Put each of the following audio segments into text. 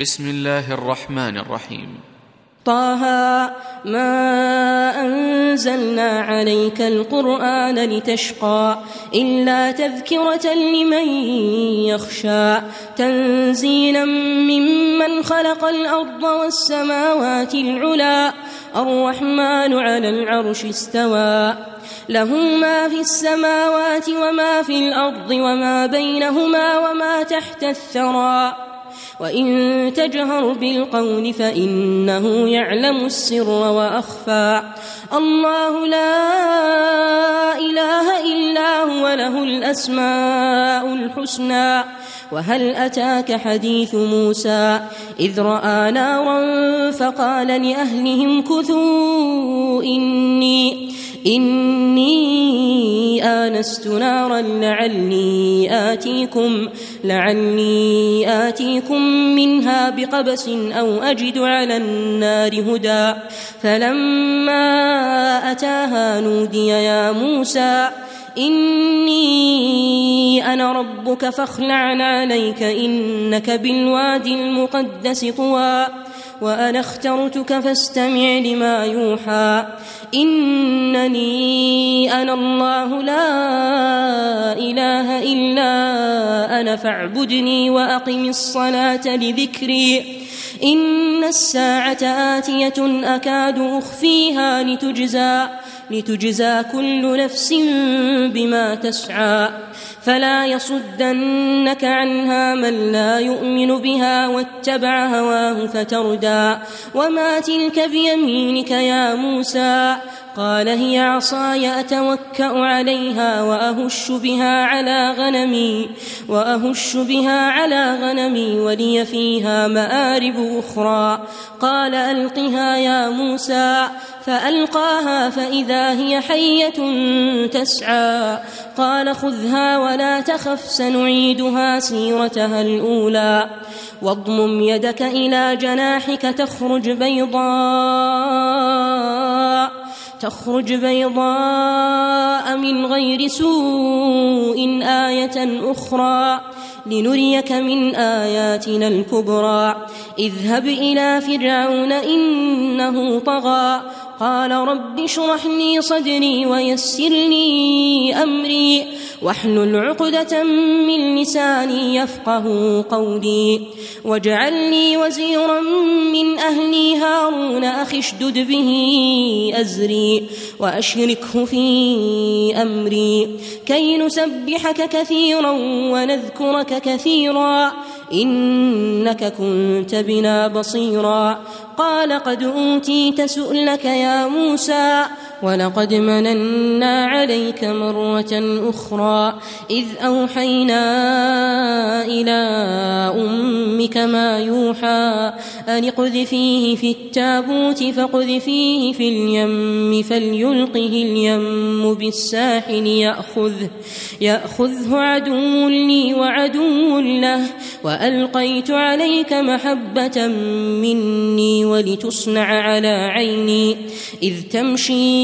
بسم الله الرحمن الرحيم. طه ما أنزلنا عليك القرآن لتشقى إلا تذكرة لمن يخشى تنزيلا ممن خلق الأرض والسماوات العلا الرحمن على العرش استوى له ما في السماوات وما في الأرض وما بينهما وما تحت الثرى. وإن تجهر بالقول فإنه يعلم السر وأخفى. الله لا إله إلا هو له الأسماء الحسنى. وهل أتاك حديث موسى؟ إذ رأى نارا فقال لأهلهم كثوا إني إني آنست نارا لعلي آتيكم لعلي آتيكم منها بقبس أو أجد على النار هدى. فلما أتاها نودي يا موسى إني أنا ربك فاخلع عليك إنك بالوادي المقدس طوى. وأنا اخترتك فاستمع لما يوحى. إنني أنا الله لا إله إلا أنا فاعبدني وأقم الصلاة لذكري. إن الساعة آتية أكاد أخفيها لتجزى لتجزى كل نفس بما تسعى. فلا يصدنك عنها من لا يؤمن بها واتبع هواه فتردى وما تلك بيمينك يا موسى قال هي عصاي أتوكأ عليها وأهش بها على غنمي وأهش بها على غنمي ولي فيها مآرب أخرى. قال ألقها يا موسى. فألقاها فإذا هي حية تسعى. قال خذها ولا تخف سنعيدها سيرتها الأولى. واضمم يدك إلى جناحك تخرج بيضاء. تخرج بيضاء من غير سوء آية أخرى لنريك من آياتنا الكبرى. اذهب إلى فرعون إنه طغى. قال رب اشرح لي صدري ويسر لي أمري واحلل عقدة من لساني يفقه قولي واجعل لي وزيرا من أهلي هارون أخي اشدد به أزري وأشركه في أمري كي نسبحك كثيرا ونذكرك كثيرا إنك كنت بنا بصيرا. قال قد أوتيت سؤلك يا موسى. ولقد مننا عليك مرة أخرى إذ أوحينا إلى أمك ما يوحى أن اقذفيه في التابوت فاقذفيه في اليم فليلقه اليم بالساحل يأخذه يأخذه عدو لي وعدو له وألقيت عليك محبة مني ولتصنع على عيني إذ تمشي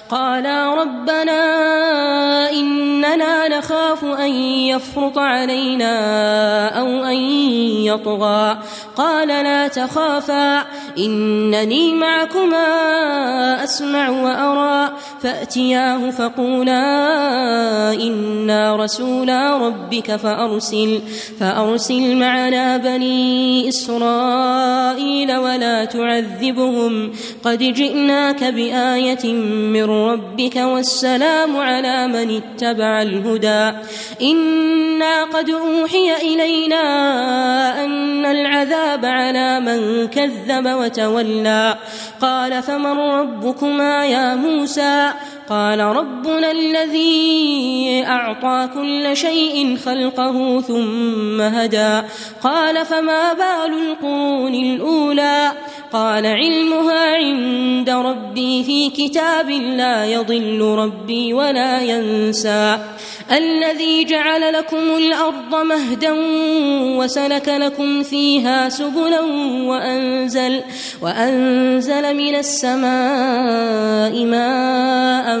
قالا ربنا إننا نخاف أن يفرط علينا أو أن يطغى. قال لا تخافا إنني معكما أسمع وأرى. فأتياه فقولا إنا رسولا ربك فأرسل فأرسل معنا بني إسرائيل ولا تعذبهم. قد جئناك بآية من ربك والسلام على من اتبع الهدى. إنا قد أوحي إلينا أن العذاب على من كذب وتولى. قال فمن ربكما يا موسى؟ قال ربنا الذي أعطى كل شيء خلقه ثم هدى. قال فما بال القرون الأولى؟ قال علمها عند ربي في كتاب لا يضل ربي ولا ينسى. الذي جعل لكم الأرض مهدا وسلك لكم فيها سبلا وأنزل, وأنزل من السماء ماء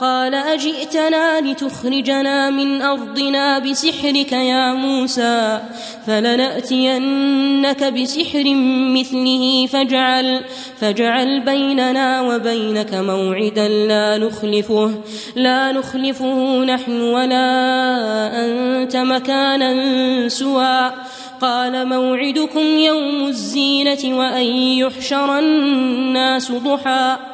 قال أجئتنا لتخرجنا من أرضنا بسحرك يا موسى فلنأتينك بسحر مثله فاجعل فاجعل بيننا وبينك موعدا لا نخلفه لا نخلفه نحن ولا أنت مكانا سوى. قال موعدكم يوم الزينة وأن يحشر الناس ضحى.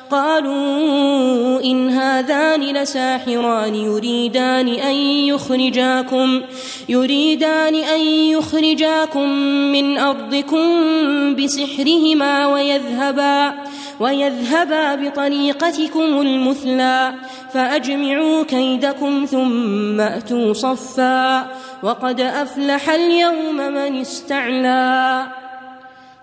قالوا إن هذان لساحران يريدان أن يخرجاكم يريدان أن يخرجاكم من أرضكم بسحرهما ويذهبا ويذهبا بطريقتكم المثلى فأجمعوا كيدكم ثم أتوا صفا وقد أفلح اليوم من استعلى.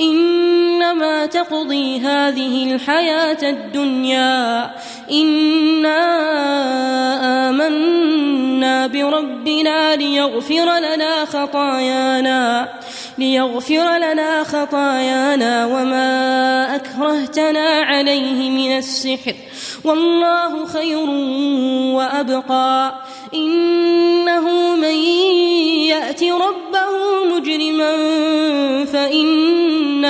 إنما تقضي هذه الحياة الدنيا. إنا آمنا بربنا ليغفر لنا خطايانا ليغفر لنا خطايانا وما أكرهتنا عليه من السحر. والله خير وأبقى. إنه من يأت ربه مجرما فإن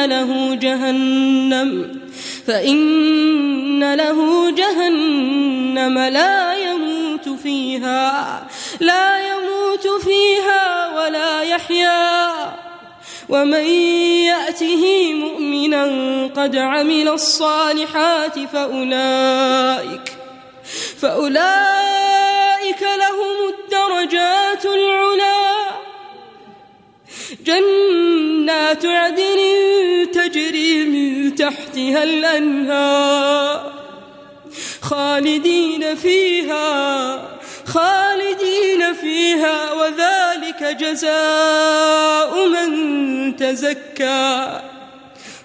له جهنم فإن له جهنم لا يموت فيها لا يموت فيها ولا يحيا. ومن يأته مؤمنا قد عمل الصالحات فأولئك فأولئك لهم الدرجات العلا جنات عدن تجري تحتها الأنهار خالدين فيها خالدين فيها وذلك جزاء من تزكى.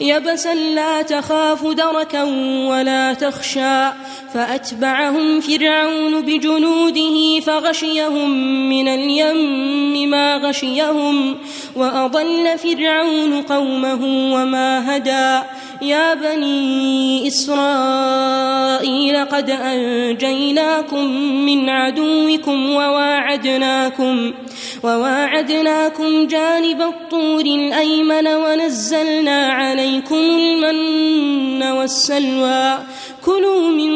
يبسا لا تخاف دركا ولا تخشى. فأتبعهم فرعون بجنوده فغشيهم من اليم ما غشيهم وأضل فرعون قومه وما هدى. يا بني إسرائيل قد أنجيناكم من عدوكم وواعدناكم. وواعدناكم جانب الطور الأيمن ونزلنا عليكم المن والسلوى كلوا من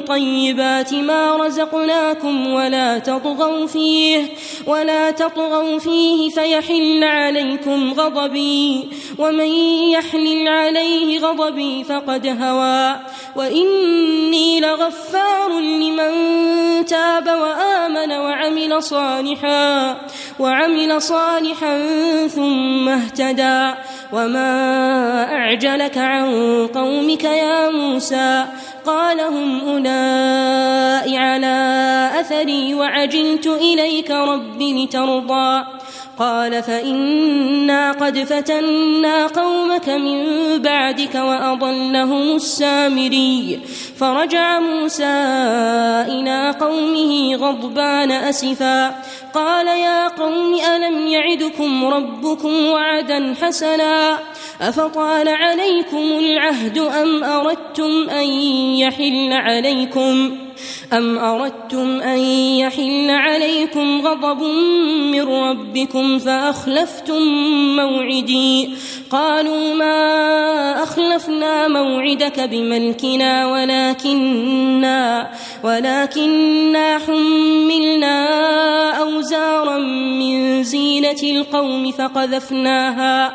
طيبات ما رزقناكم ولا تطغوا فيه ولا تطغوا فيه فيحل عليكم غضبي ومن يحلل عليه غضبي فقد هوى. وإني لغفار لمن تاب وآمن وعمل صالحا وعمل صالحا ثم اهتدى. وما أعجلك عن قومك يا موسى قال هم أولئك على أثري وعجلت إليك رب لترضى. قال فإنا قد فتنا قومك من بعدك وأضلهم السامري. فرجع موسى إلى قومه غضبان أسفا. قال يا قوم ألم يعدكم ربكم وعدا حسنا؟ أفطال عليكم العهد أم أردتم أن يحل عليكم؟ أم أردتم أن يحل عليكم غضب من ربكم فأخلفتم موعدي قالوا ما أخلفنا موعدك بملكنا ولكننا ولكننا حملنا أوزارا من زينة القوم فقذفناها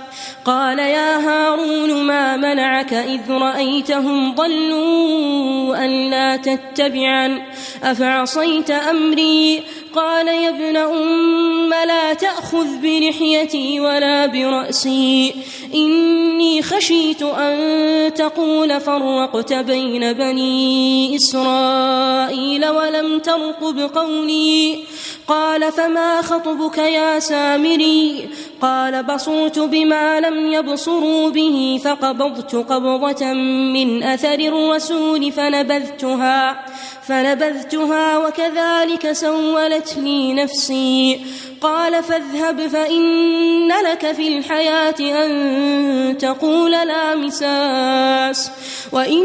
قال يا هارون ما منعك إذ رأيتهم ضلوا ألا تتبعا أفعصيت أمري؟ قال يا ابن أم لا تأخذ بلحيتي ولا برأسي. إني خشيت أن تقول فرقت بين بني إسرائيل ولم ترقب قولي قال فما خطبك يا سامري؟ قال بصرت بما لم يبصروا به فقبضت قبضة من أثر الرسول فنبذتها فنبذتها وكذلك سولت لي نفسي. قال فاذهب فإن لك في الحياة أن تقول لا مساس وإن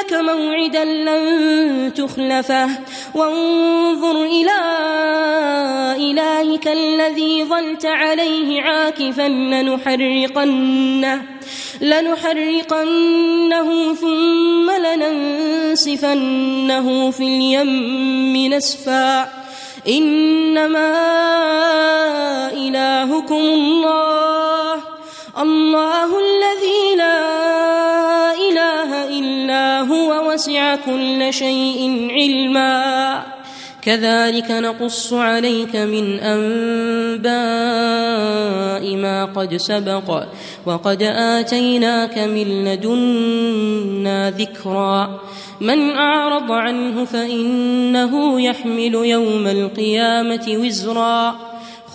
لك موعدا لن تخلفه وانظر إلى إلهك الذي ظلت عليه عاكفا لنحرقنه لنحرقنه ثم لننسفنه في اليم نسفا إنما إلهكم الله الله الذي لا إله إلا هو وسع كل شيء علما. كذلك نقص عليك من أنباء ما قد سبق وقد آتيناك من لدنا ذكرا. من أعرض عنه فإنه يحمل يوم القيامة وزرا.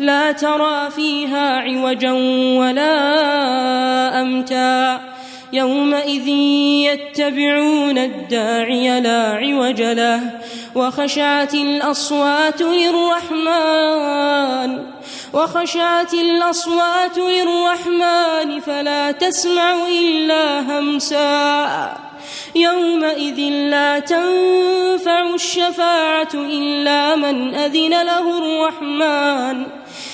لا ترى فيها عوجا ولا أمتا. يومئذ يتبعون الداعي لا عوج له وخشعت الأصوات للرحمن وخشعت الأصوات للرحمن فلا تسمع إلا همسا. يومئذ لا تنفع الشفاعة إلا من أذن له الرحمن.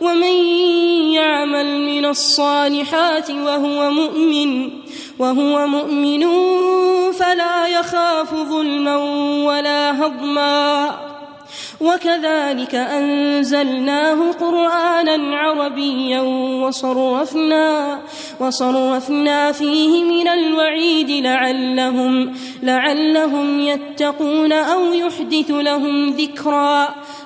ومن يعمل من الصالحات وهو مؤمن وهو مؤمن فلا يخاف ظلما ولا هضما. وكذلك أنزلناه قرآنا عربيا وصرفنا وصرفنا فيه من الوعيد لعلهم لعلهم يتقون أو يحدث لهم ذكرا.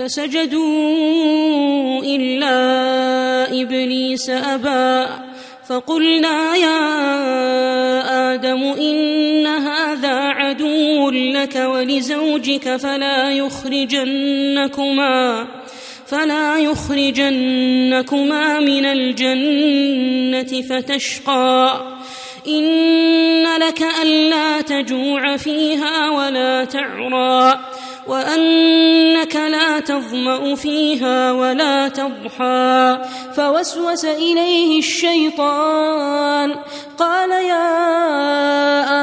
فسجدوا إلا إبليس أبى. فقلنا يا آدم إن هذا عدو لك ولزوجك فلا يخرجنكما فلا يخرجنكما من الجنة فتشقى. إن لك ألا تجوع فيها ولا تعرى. وأنك لا تظمأ فيها ولا تضحى. فوسوس إليه الشيطان. قال يا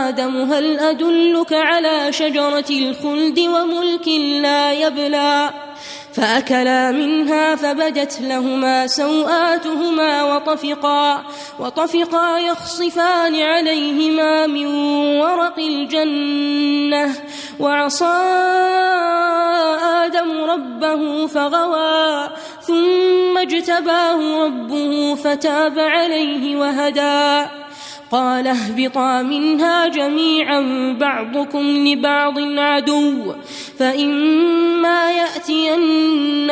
آدم هل أدلك على شجرة الخلد وملك لا يبلى؟ فأكلا منها فبدت لهما سوآتهما وطفقا وطفقا يخصفان عليهما من ورق الجنة وعصى آدم ربه فغوى ثم اجتباه ربه فتاب عليه وهدى. قال اهبطا منها جميعا بعضكم لبعض عدو فإما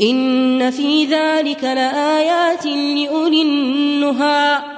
إن في ذلك لآيات لأولي النهى.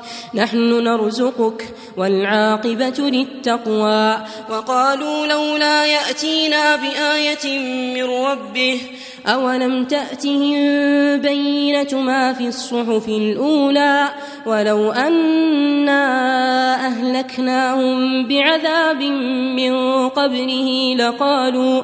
نحن نرزقك والعاقبة للتقوى. وقالوا لولا يأتينا بآية من ربه أولم تأتهم بينة ما في الصحف الأولى؟ ولو أنا أهلكناهم بعذاب من قبله لقالوا